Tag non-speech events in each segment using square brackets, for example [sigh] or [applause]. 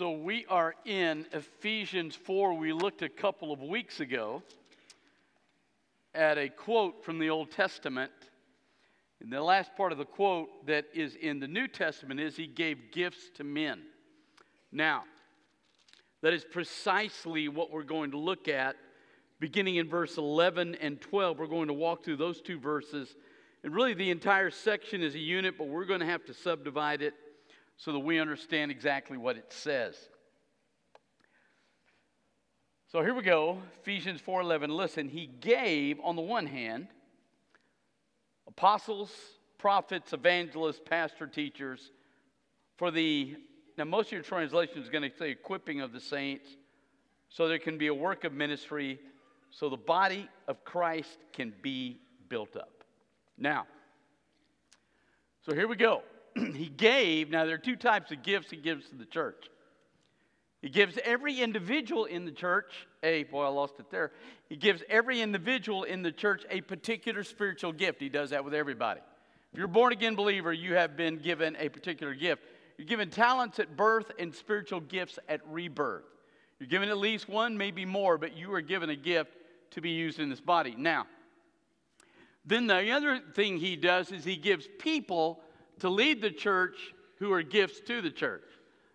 So we are in Ephesians 4. We looked a couple of weeks ago at a quote from the Old Testament. And the last part of the quote that is in the New Testament is He gave gifts to men. Now, that is precisely what we're going to look at beginning in verse 11 and 12. We're going to walk through those two verses. And really, the entire section is a unit, but we're going to have to subdivide it so that we understand exactly what it says. So here we go, Ephesians 4:11. Listen, he gave on the one hand apostles, prophets, evangelists, pastor, teachers for the now most of your translation is going to say equipping of the saints so there can be a work of ministry so the body of Christ can be built up. Now, so here we go. [clears throat] he gave, now there are two types of gifts he gives to the church. He gives every individual in the church a, boy, I lost it there. He gives every individual in the church a particular spiritual gift. He does that with everybody. If you're a born again believer, you have been given a particular gift. You're given talents at birth and spiritual gifts at rebirth. You're given at least one, maybe more, but you are given a gift to be used in this body. Now, then the other thing he does is he gives people to lead the church who are gifts to the church.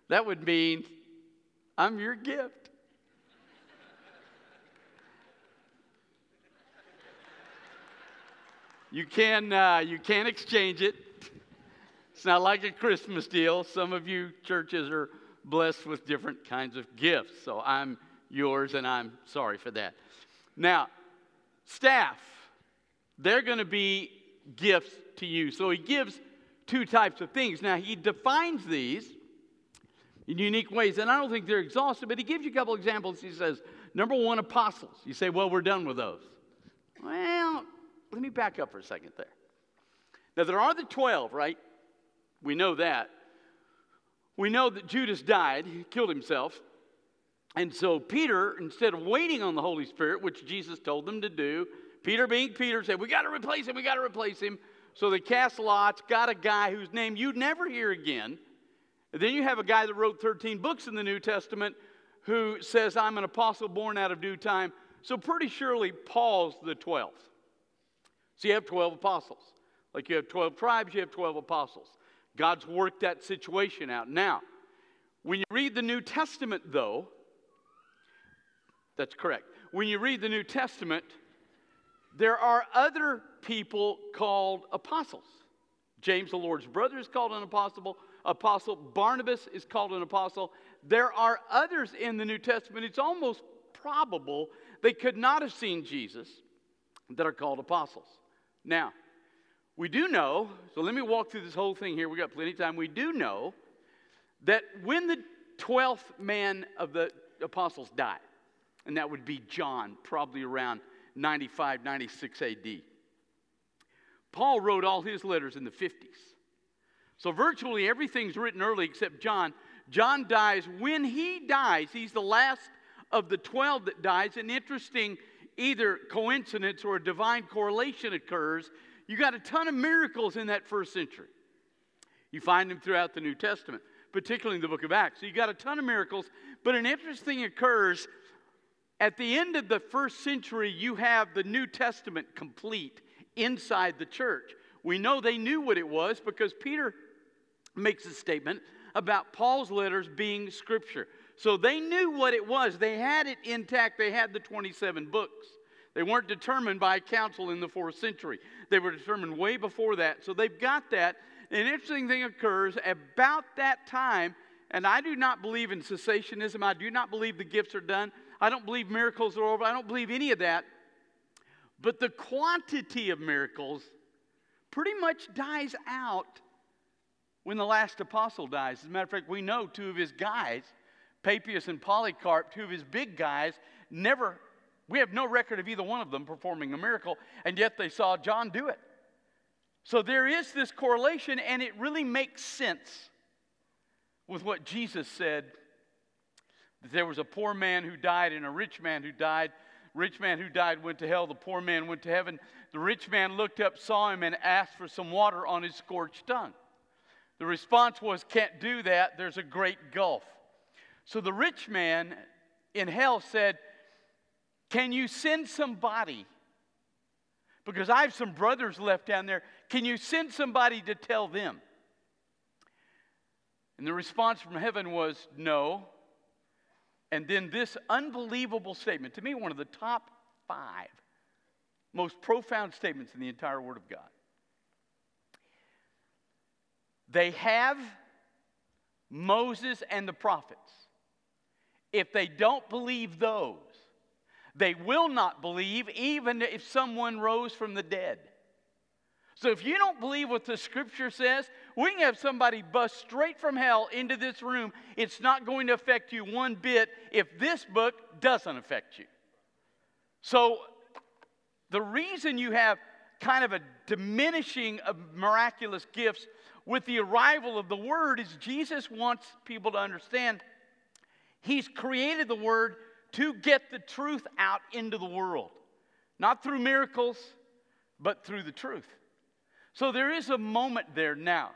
That would mean, I'm your gift. you can uh, you can exchange it. It's not like a Christmas deal. Some of you churches are blessed with different kinds of gifts. So I'm yours, and I'm sorry for that. Now, staff, they're going to be gifts to you. So he gives two types of things. Now, he defines these in unique ways, and I don't think they're exhaustive, but he gives you a couple examples. He says, number one, apostles. You say, well, we're done with those. Well, let me back up for a second there. Now, there are the 12, right? We know that. We know that Judas died, he killed himself. And so Peter, instead of waiting on the Holy Spirit, which Jesus told them to do, Peter being Peter said, We got to replace him, we got to replace him. So they cast lots, got a guy whose name you'd never hear again. And then you have a guy that wrote 13 books in the New Testament who says, I'm an apostle born out of due time. So pretty surely Paul's the 12th. So you have 12 apostles. Like you have 12 tribes, you have 12 apostles. God's worked that situation out. Now, when you read the New Testament, though, that's correct. When you read the New Testament, there are other people called apostles. James, the Lord's brother, is called an apostle. Apostle Barnabas is called an apostle. There are others in the New Testament. It's almost probable they could not have seen Jesus that are called apostles. Now, we do know, so let me walk through this whole thing here. We got plenty of time. We do know that when the 12th man of the apostles died, and that would be John, probably around 95, 96 AD. Paul wrote all his letters in the 50s. So virtually everything's written early except John. John dies. When he dies, he's the last of the 12 that dies. An interesting either coincidence or a divine correlation occurs. You got a ton of miracles in that first century. You find them throughout the New Testament, particularly in the book of Acts. So you got a ton of miracles, but an interesting thing occurs at the end of the first century, you have the New Testament complete inside the church. We know they knew what it was because Peter makes a statement about Paul's letters being scripture. So they knew what it was. They had it intact. They had the 27 books. They weren't determined by a council in the fourth century, they were determined way before that. So they've got that. An interesting thing occurs about that time, and I do not believe in cessationism. I do not believe the gifts are done. I don't believe miracles are over. I don't believe any of that. But the quantity of miracles pretty much dies out when the last apostle dies. As a matter of fact, we know two of his guys, Papias and Polycarp, two of his big guys, never, we have no record of either one of them performing a miracle, and yet they saw John do it. So there is this correlation, and it really makes sense with what Jesus said there was a poor man who died and a rich man who died. Rich man who died went to hell, the poor man went to heaven. The rich man looked up, saw him, and asked for some water on his scorched tongue. The response was, Can't do that, there's a great gulf. So the rich man in hell said, Can you send somebody? Because I have some brothers left down there. Can you send somebody to tell them? And the response from heaven was, No. And then this unbelievable statement, to me, one of the top five most profound statements in the entire Word of God. They have Moses and the prophets. If they don't believe those, they will not believe even if someone rose from the dead. So if you don't believe what the scripture says, we can have somebody bust straight from hell into this room. It's not going to affect you one bit if this book doesn't affect you. So the reason you have kind of a diminishing of miraculous gifts with the arrival of the word is Jesus wants people to understand he's created the word to get the truth out into the world. Not through miracles, but through the truth. So there is a moment there now.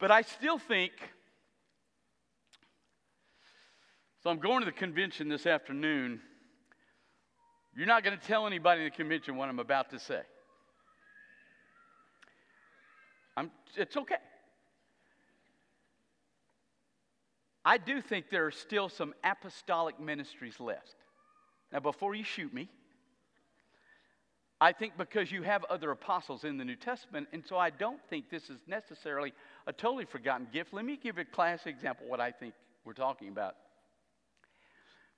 But I still think, so I'm going to the convention this afternoon. You're not going to tell anybody in the convention what I'm about to say. I'm, it's okay. I do think there are still some apostolic ministries left. Now, before you shoot me, I think because you have other apostles in the New Testament, and so I don't think this is necessarily a totally forgotten gift. Let me give a classic example what I think we're talking about.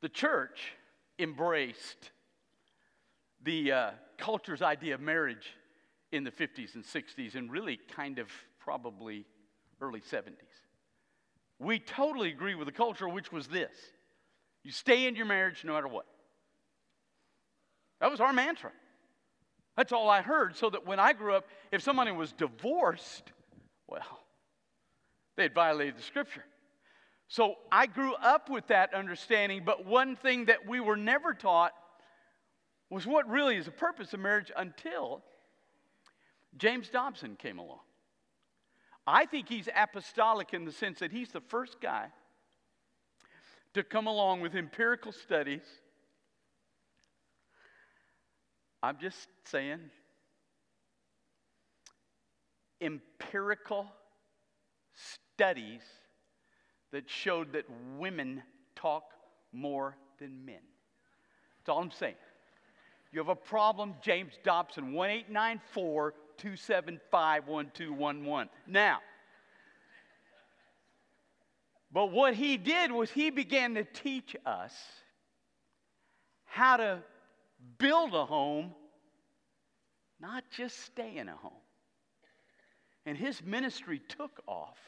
The church embraced the uh, culture's idea of marriage in the 50s and 60s, and really kind of probably early 70s. We totally agree with the culture, which was this you stay in your marriage no matter what. That was our mantra. That's all I heard. So that when I grew up, if somebody was divorced, well, they had violated the scripture. So I grew up with that understanding, but one thing that we were never taught was what really is the purpose of marriage until James Dobson came along. I think he's apostolic in the sense that he's the first guy to come along with empirical studies I'm just saying, empirical studies that showed that women talk more than men. That's all I'm saying. You have a problem, James Dobson, 1894 275 1211. Now, but what he did was he began to teach us how to build a home, not just stay in a home. And his ministry took off.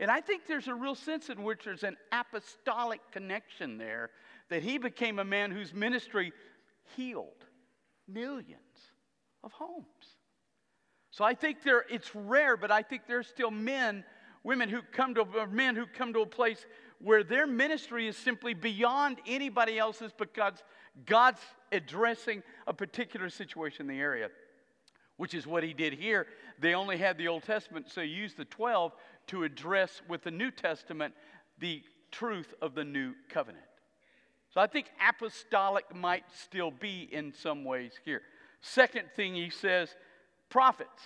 And I think there's a real sense in which there's an apostolic connection there that he became a man whose ministry healed millions of homes. So I think there it's rare, but I think there's still men, women who come to men who come to a place where their ministry is simply beyond anybody else's because God's addressing a particular situation in the area, which is what he did here. They only had the Old Testament, so he used the 12 to address with the New Testament the truth of the new covenant. So I think apostolic might still be in some ways here. Second thing he says, prophets.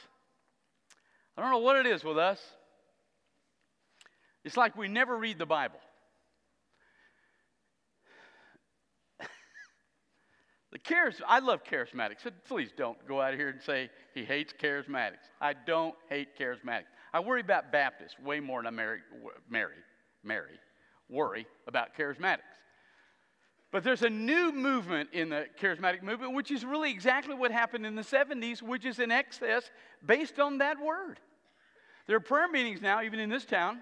I don't know what it is with us. It's like we never read the Bible. [laughs] The charis- I love charismatics. Please don't go out here and say he hates charismatics. I don't hate charismatics. I worry about Baptists way more than I marry, Mary, Mary, worry about charismatics. But there's a new movement in the charismatic movement, which is really exactly what happened in the 70s, which is in excess based on that word. There are prayer meetings now, even in this town,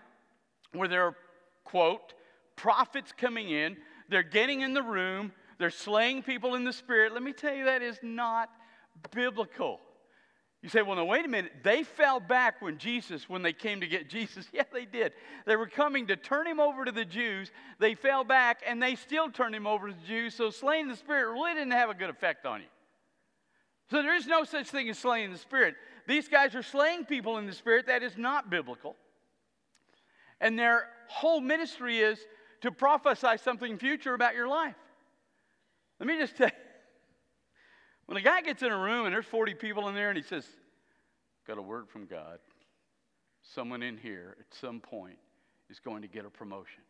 where there are, quote, prophets coming in. They're getting in the room, they're slaying people in the spirit. Let me tell you, that is not biblical. You say, well, no, wait a minute. They fell back when Jesus, when they came to get Jesus. [laughs] Yeah, they did. They were coming to turn him over to the Jews. They fell back and they still turned him over to the Jews. So slaying the Spirit really didn't have a good effect on you. So there is no such thing as slaying the Spirit. These guys are slaying people in the Spirit. That is not biblical. And their whole ministry is to prophesy something future about your life. Let me just tell you when a guy gets in a room and there's 40 people in there and he says, Got a word from God, someone in here at some point is going to get a promotion.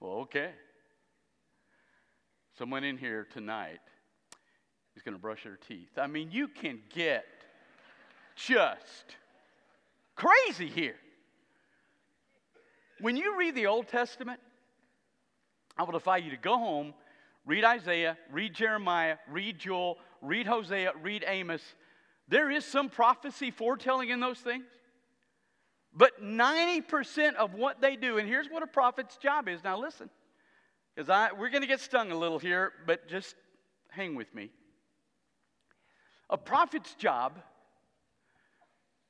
Well, okay. Someone in here tonight is going to brush their teeth. I mean, you can get just crazy here. When you read the Old Testament, I would defy you to go home, read Isaiah, read Jeremiah, read Joel, read Hosea, read Amos. There is some prophecy foretelling in those things. But 90% of what they do, and here's what a prophet's job is. Now listen, because we're going to get stung a little here, but just hang with me. A prophet's job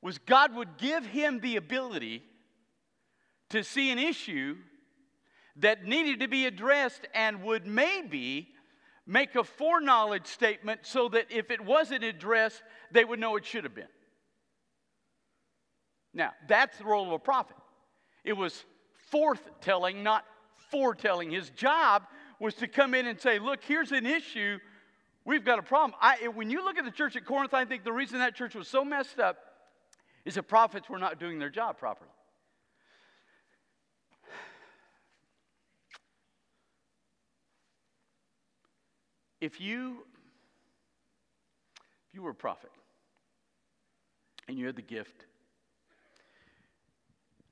was God would give him the ability to see an issue that needed to be addressed and would maybe make a foreknowledge statement so that if it wasn't addressed, they would know it should have been. Now, that's the role of a prophet. It was forthtelling, not foretelling. His job was to come in and say, Look, here's an issue. We've got a problem. I, when you look at the church at Corinth, I think the reason that church was so messed up is that prophets were not doing their job properly. If you if you were a prophet and you had the gift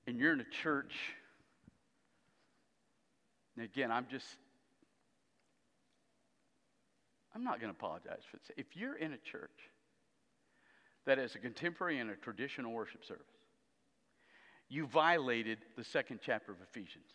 and you're in a church, and again, I'm just, I'm not going to apologize for this. If you're in a church that is a contemporary and a traditional worship service, you violated the second chapter of Ephesians.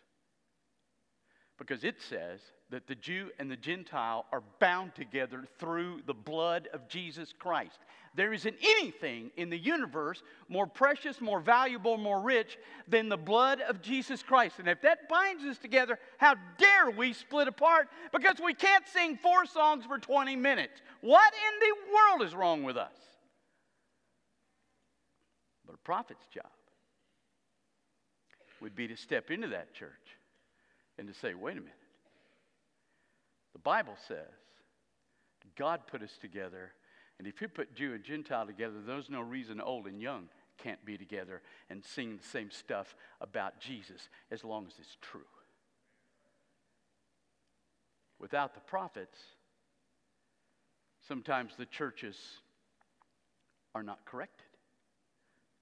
Because it says that the Jew and the Gentile are bound together through the blood of Jesus Christ. There isn't anything in the universe more precious, more valuable, more rich than the blood of Jesus Christ. And if that binds us together, how dare we split apart because we can't sing four songs for 20 minutes? What in the world is wrong with us? But a prophet's job would be to step into that church and to say, wait a minute. The Bible says God put us together, and if He put Jew and Gentile together, there's no reason old and young can't be together and sing the same stuff about Jesus as long as it's true. Without the prophets, sometimes the churches are not corrected.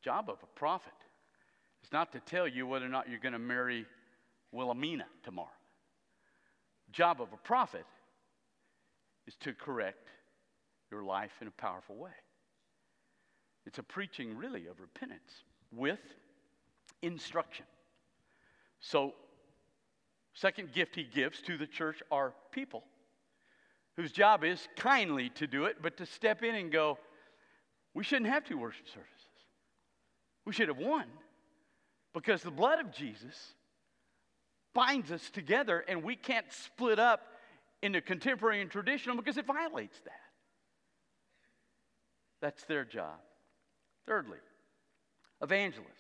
Job of a prophet is not to tell you whether or not you're going to marry Wilhelmina tomorrow. Job of a prophet is to correct your life in a powerful way. It's a preaching, really, of repentance with instruction. So, second gift he gives to the church are people whose job is kindly to do it, but to step in and go, we shouldn't have two worship services. We should have one because the blood of Jesus binds us together, and we can't split up into contemporary and traditional because it violates that. That's their job. Thirdly, evangelist.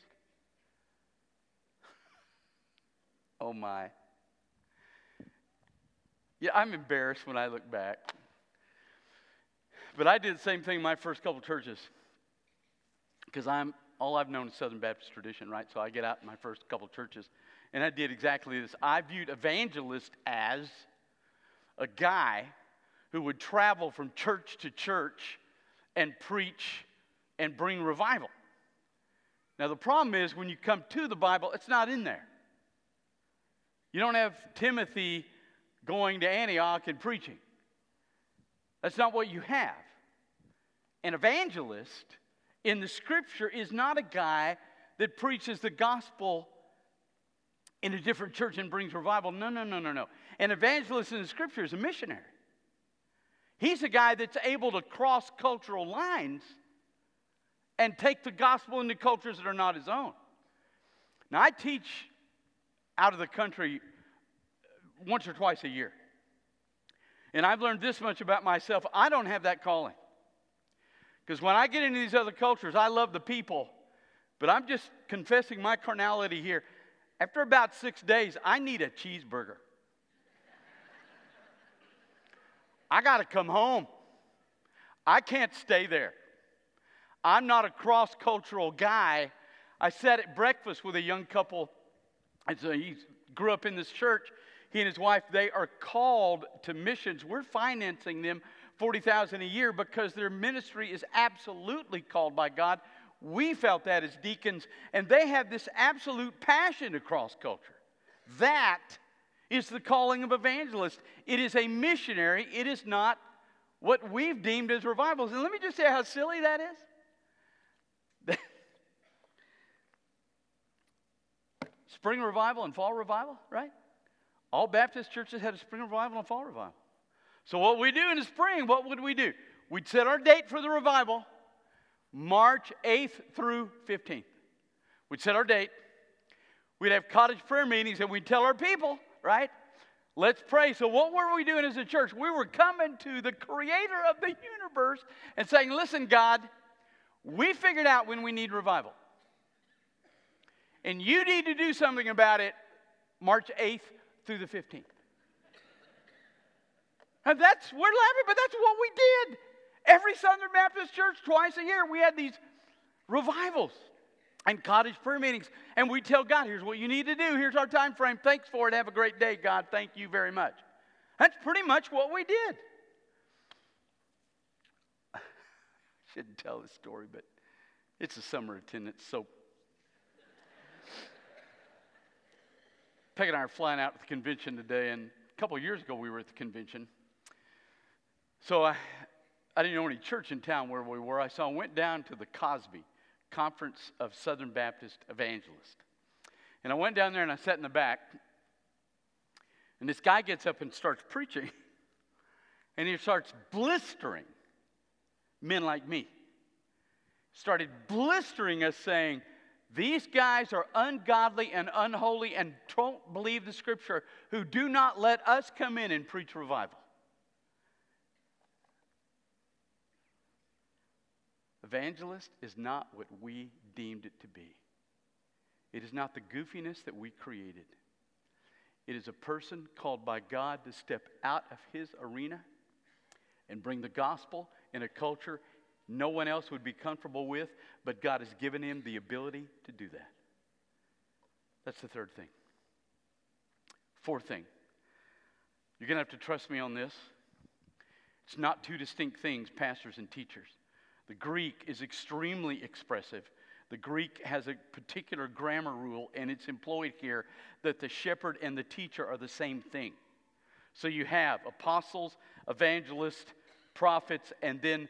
[laughs] oh my. Yeah, I'm embarrassed when I look back. But I did the same thing in my first couple churches. Because I'm all I've known is Southern Baptist tradition, right? So I get out in my first couple churches and I did exactly this. I viewed evangelist as a guy who would travel from church to church and preach and bring revival. Now, the problem is when you come to the Bible, it's not in there. You don't have Timothy going to Antioch and preaching. That's not what you have. An evangelist in the scripture is not a guy that preaches the gospel in a different church and brings revival. No, no, no, no, no. An evangelist in the scripture is a missionary. He's a guy that's able to cross cultural lines and take the gospel into cultures that are not his own. Now, I teach out of the country once or twice a year. And I've learned this much about myself I don't have that calling. Because when I get into these other cultures, I love the people, but I'm just confessing my carnality here. After about six days, I need a cheeseburger. I got to come home. I can't stay there. I'm not a cross cultural guy. I sat at breakfast with a young couple. And so he grew up in this church. He and his wife, they are called to missions. We're financing them 40,000 a year because their ministry is absolutely called by God. We felt that as deacons, and they have this absolute passion across culture. That is the calling of evangelist. It is a missionary, it is not what we've deemed as revivals. And let me just say how silly that is. [laughs] spring revival and fall revival, right? All Baptist churches had a spring revival and fall revival. So, what we do in the spring, what would we do? We'd set our date for the revival, March 8th through 15th. We'd set our date. We'd have cottage prayer meetings and we'd tell our people, right? Let's pray. So, what were we doing as a church? We were coming to the creator of the universe and saying, Listen, God, we figured out when we need revival. And you need to do something about it March 8th through the 15th. And that's, we're laughing, but that's what we did. Every Southern Baptist church, twice a year, we had these revivals and cottage prayer meetings. And we tell God, here's what you need to do. Here's our time frame. Thanks for it. Have a great day, God. Thank you very much. That's pretty much what we did. I [laughs] shouldn't tell the story, but it's a summer attendance, so Peg and I are flying out to the convention today, and a couple years ago we were at the convention. So I, I didn't know any church in town where we were. I saw I went down to the Cosby Conference of Southern Baptist Evangelists. And I went down there and I sat in the back. And this guy gets up and starts preaching. [laughs] And he starts blistering men like me. Started blistering us saying, these guys are ungodly and unholy and don't believe the scripture who do not let us come in and preach revival. Evangelist is not what we deemed it to be. It is not the goofiness that we created. It is a person called by God to step out of his arena and bring the gospel in a culture no one else would be comfortable with, but God has given him the ability to do that. That's the third thing. Fourth thing, you're going to have to trust me on this. It's not two distinct things, pastors and teachers. The Greek is extremely expressive. The Greek has a particular grammar rule, and it's employed here that the shepherd and the teacher are the same thing. So you have apostles, evangelists, prophets, and then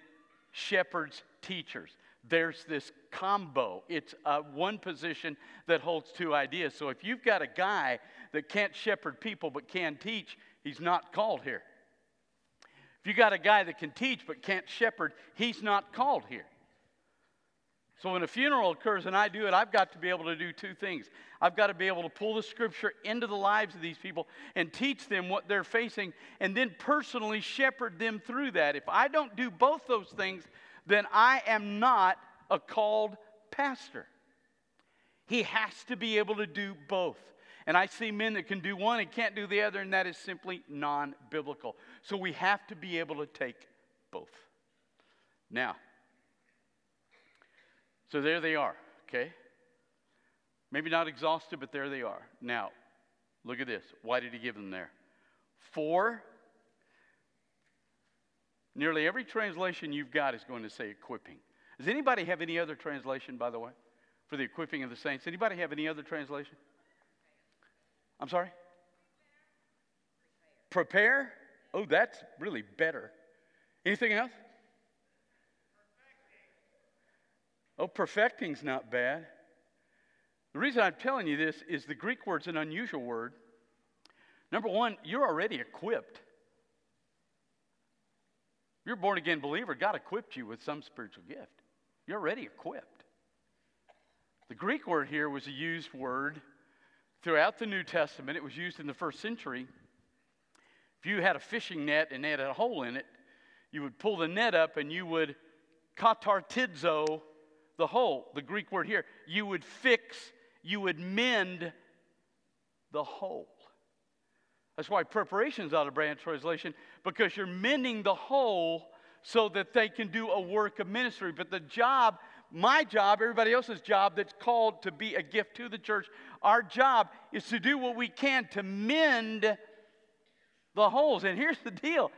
shepherds, teachers. There's this combo. It's uh, one position that holds two ideas. So if you've got a guy that can't shepherd people but can teach, he's not called here. If you got a guy that can teach but can't shepherd, he's not called here. So when a funeral occurs and I do it, I've got to be able to do two things. I've got to be able to pull the scripture into the lives of these people and teach them what they're facing and then personally shepherd them through that. If I don't do both those things, then I am not a called pastor. He has to be able to do both. And I see men that can do one and can't do the other, and that is simply non biblical. So we have to be able to take both. Now, so there they are, okay? Maybe not exhausted, but there they are. Now, look at this. Why did he give them there? For nearly every translation you've got is going to say equipping. Does anybody have any other translation, by the way, for the equipping of the saints? Anybody have any other translation? I'm sorry? Prepare? Oh, that's really better. Anything else? Oh, perfecting's not bad. The reason I'm telling you this is the Greek word's an unusual word. Number one, you're already equipped. You're a born again believer, God equipped you with some spiritual gift. You're already equipped. The Greek word here was a used word throughout the New Testament. It was used in the first century. If you had a fishing net and had a hole in it, you would pull the net up and you would katartizo the hole, the Greek word here. You would fix, you would mend the hole. That's why preparation is out of branch translation, because you're mending the hole so that they can do a work of ministry. But the job, my job, everybody else's job that's called to be a gift to the church, our job is to do what we can to mend the holes. And here's the deal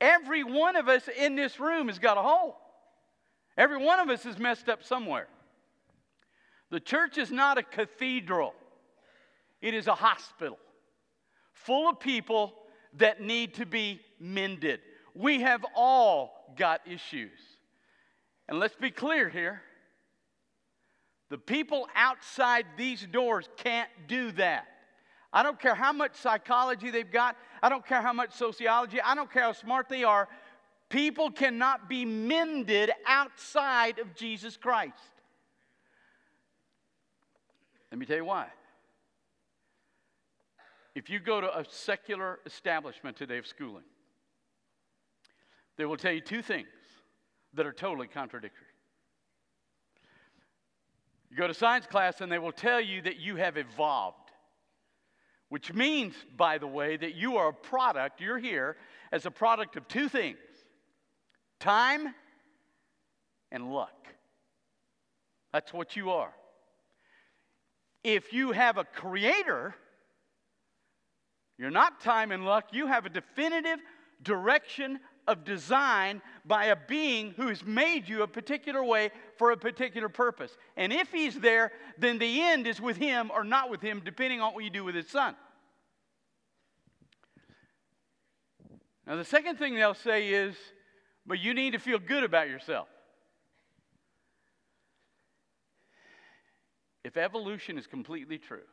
every one of us in this room has got a hole, every one of us is messed up somewhere. The church is not a cathedral, it is a hospital full of people that need to be mended. We have all got issues. And let's be clear here the people outside these doors can't do that. I don't care how much psychology they've got, I don't care how much sociology, I don't care how smart they are. People cannot be mended outside of Jesus Christ. Let me tell you why. If you go to a secular establishment today of schooling, they will tell you two things that are totally contradictory. You go to science class and they will tell you that you have evolved, which means, by the way, that you are a product, you're here as a product of two things time and luck. That's what you are. If you have a creator, you're not time and luck, you have a definitive direction of design by a being who has made you a particular way for a particular purpose. And if he's there, then the end is with him or not with him, depending on what you do with his son. Now, the second thing they'll say is, but you need to feel good about yourself. If evolution is completely true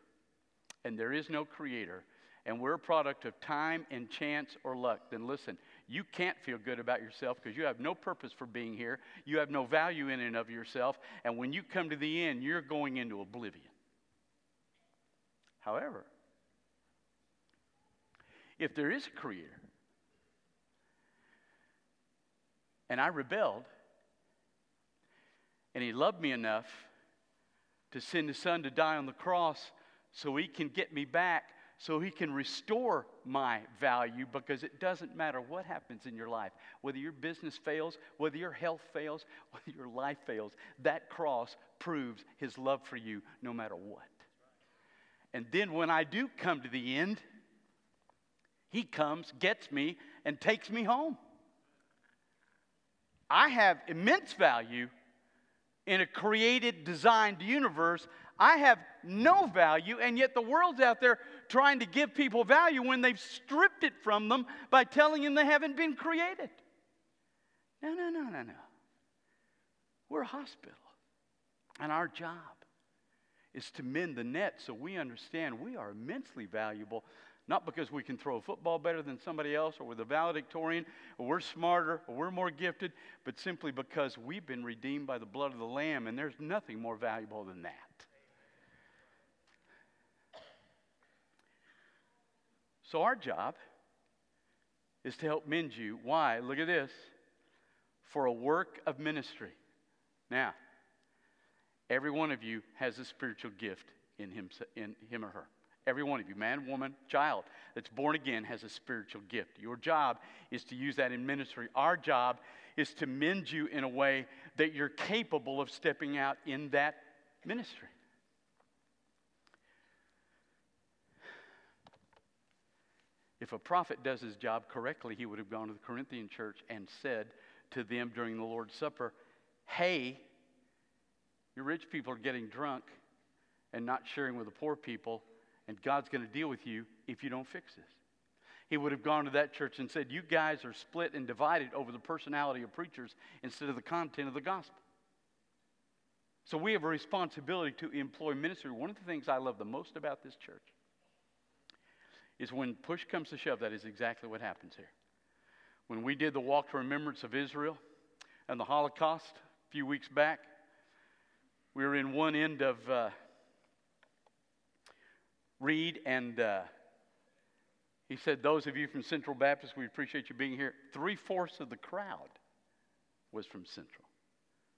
and there is no creator, and we're a product of time and chance or luck, then listen, you can't feel good about yourself because you have no purpose for being here. You have no value in and of yourself. And when you come to the end, you're going into oblivion. However, if there is a creator, and I rebelled, and he loved me enough to send his son to die on the cross so he can get me back so he can restore my value because it doesn't matter what happens in your life, whether your business fails, whether your health fails, [laughs] whether your life fails, that cross proves his love for you no matter what. And then when I do come to the end, he comes, gets me, and takes me home. I have immense value in a created, designed universe I have no value, and yet the world's out there trying to give people value when they've stripped it from them by telling them they haven't been created. No, no, no, no, no. We're a hospital, and our job is to mend the net so we understand we are immensely valuable not because we can throw a football better than somebody else, or we're the valedictorian, or we're smarter, or we're more gifted, but simply because we've been redeemed by the blood of the Lamb, and there's nothing more valuable than that. So, our job is to help mend you. Why? Look at this for a work of ministry. Now, every one of you has a spiritual gift in him, in him or her. Every one of you, man, woman, child that's born again, has a spiritual gift. Your job is to use that in ministry. Our job is to mend you in a way that you're capable of stepping out in that ministry. If a prophet does his job correctly, he would have gone to the Corinthian church and said to them during the Lord's Supper, Hey, your rich people are getting drunk and not sharing with the poor people, and God's going to deal with you if you don't fix this. He would have gone to that church and said, You guys are split and divided over the personality of preachers instead of the content of the gospel. So we have a responsibility to employ ministry. One of the things I love the most about this church is when push comes to shove, that is exactly what happens here. When we did the walk to remembrance of Israel and the Holocaust a few weeks back, we were in one end of uh, Reed, and uh, he said, Those of you from Central Baptist, we appreciate you being here. Three fourths of the crowd was from Central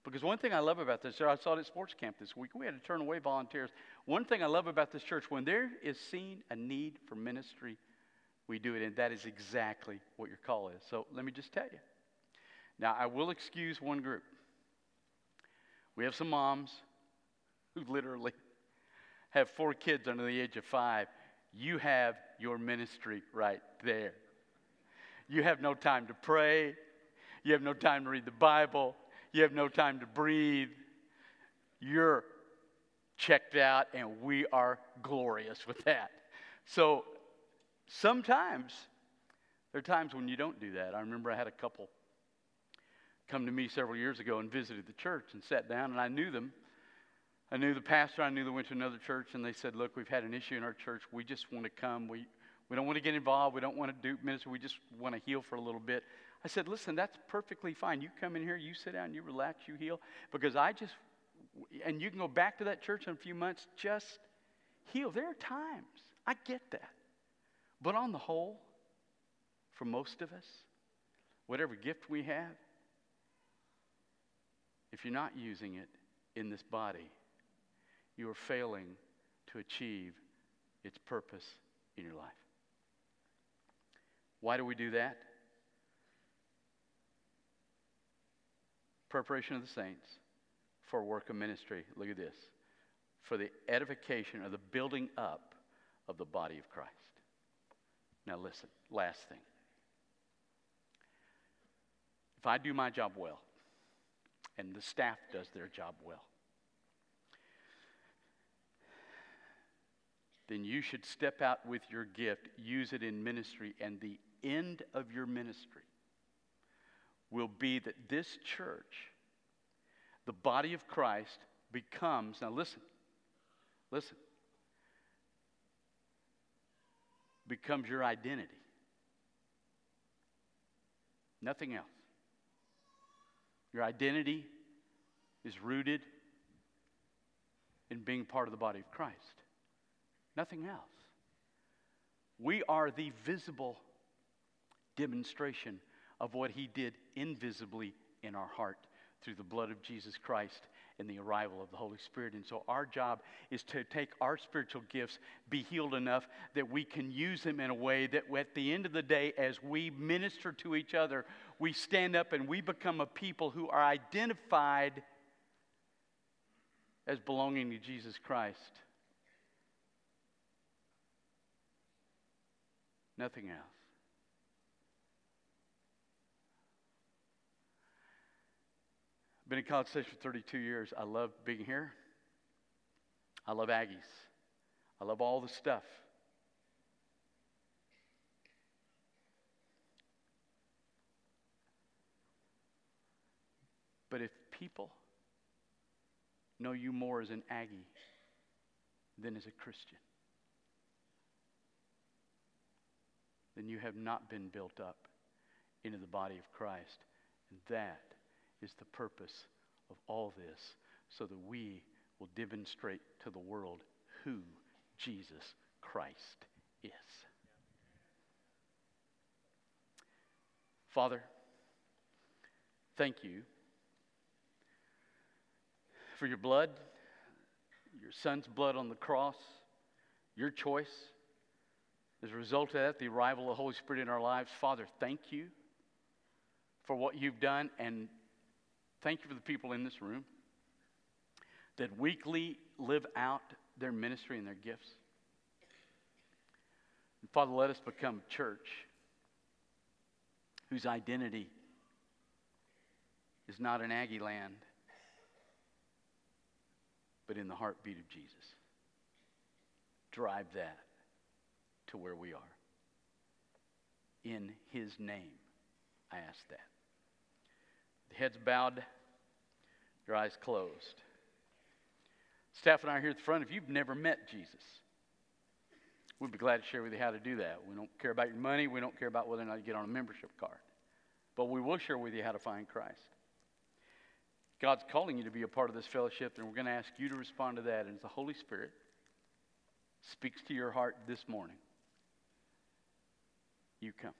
Because one thing I love about this I saw it at sports camp this week. We had to turn away volunteers. One thing I love about this church, when there is seen a need for ministry, we do it, and that is exactly what your call is. So let me just tell you. Now, I will excuse one group. We have some moms who literally have four kids under the age of five. You have your ministry right there. You have no time to pray. You have no time to read the Bible. You have no time to breathe. You're checked out, and we are glorious with that. So sometimes there are times when you don't do that. I remember I had a couple come to me several years ago and visited the church and sat down, and I knew them. I knew the pastor, I knew they went to another church, and they said, Look, we've had an issue in our church. We just want to come. We, we don't want to get involved. We don't want to do ministry. We just want to heal for a little bit. I said, Listen, that's perfectly fine. You come in here, you sit down, you relax, you heal. Because I just, and you can go back to that church in a few months, just heal. There are times. I get that. But on the whole, for most of us, whatever gift we have, if you're not using it in this body, you are failing to achieve its purpose in your life. Why do we do that? Preparation of the saints for work of ministry. Look at this. For the edification or the building up of the body of Christ. Now, listen, last thing. If I do my job well, and the staff does their job well, then you should step out with your gift, use it in ministry, and the end of your ministry will be that this church, the body of Christ, becomes, now listen, listen, becomes your identity. Nothing else. Your identity is rooted in being part of the body of Christ. Nothing else. We are the visible demonstration of what he did invisibly in our heart through the blood of Jesus Christ and the arrival of the Holy Spirit. And so our job is to take our spiritual gifts, be healed enough that we can use them in a way that at the end of the day, as we minister to each other, we stand up and we become a people who are identified as belonging to Jesus Christ. Nothing else. Been in College Station for 32 years. I love being here. I love Aggies. I love all the stuff. But if people know you more as an Aggie than as a Christian, then you have not been built up into the body of Christ. And that is the purpose of all this, so that we will demonstrate to the world who Jesus Christ is. Father, thank you for your blood, your son's blood on the cross, your choice. As a result of that, the arrival of the Holy Spirit in our lives, Father, thank you for what you've done and Thank you for the people in this room that weekly live out their ministry and their gifts. And Father, let us become a church whose identity is not in Aggie land, but in the heartbeat of Jesus. Drive that to where we are. In his name, I ask that. Heads bowed your eyes closed. Staff and I are here at the front. If you've never met Jesus, we'd be glad to share with you how to do that. We don't care about your money. We don't care about whether or not you get on a membership card. But we will share with you how to find Christ. God's calling you to be a part of this fellowship, and we're going to ask you to respond to that. And as the Holy Spirit speaks to your heart this morning, you come.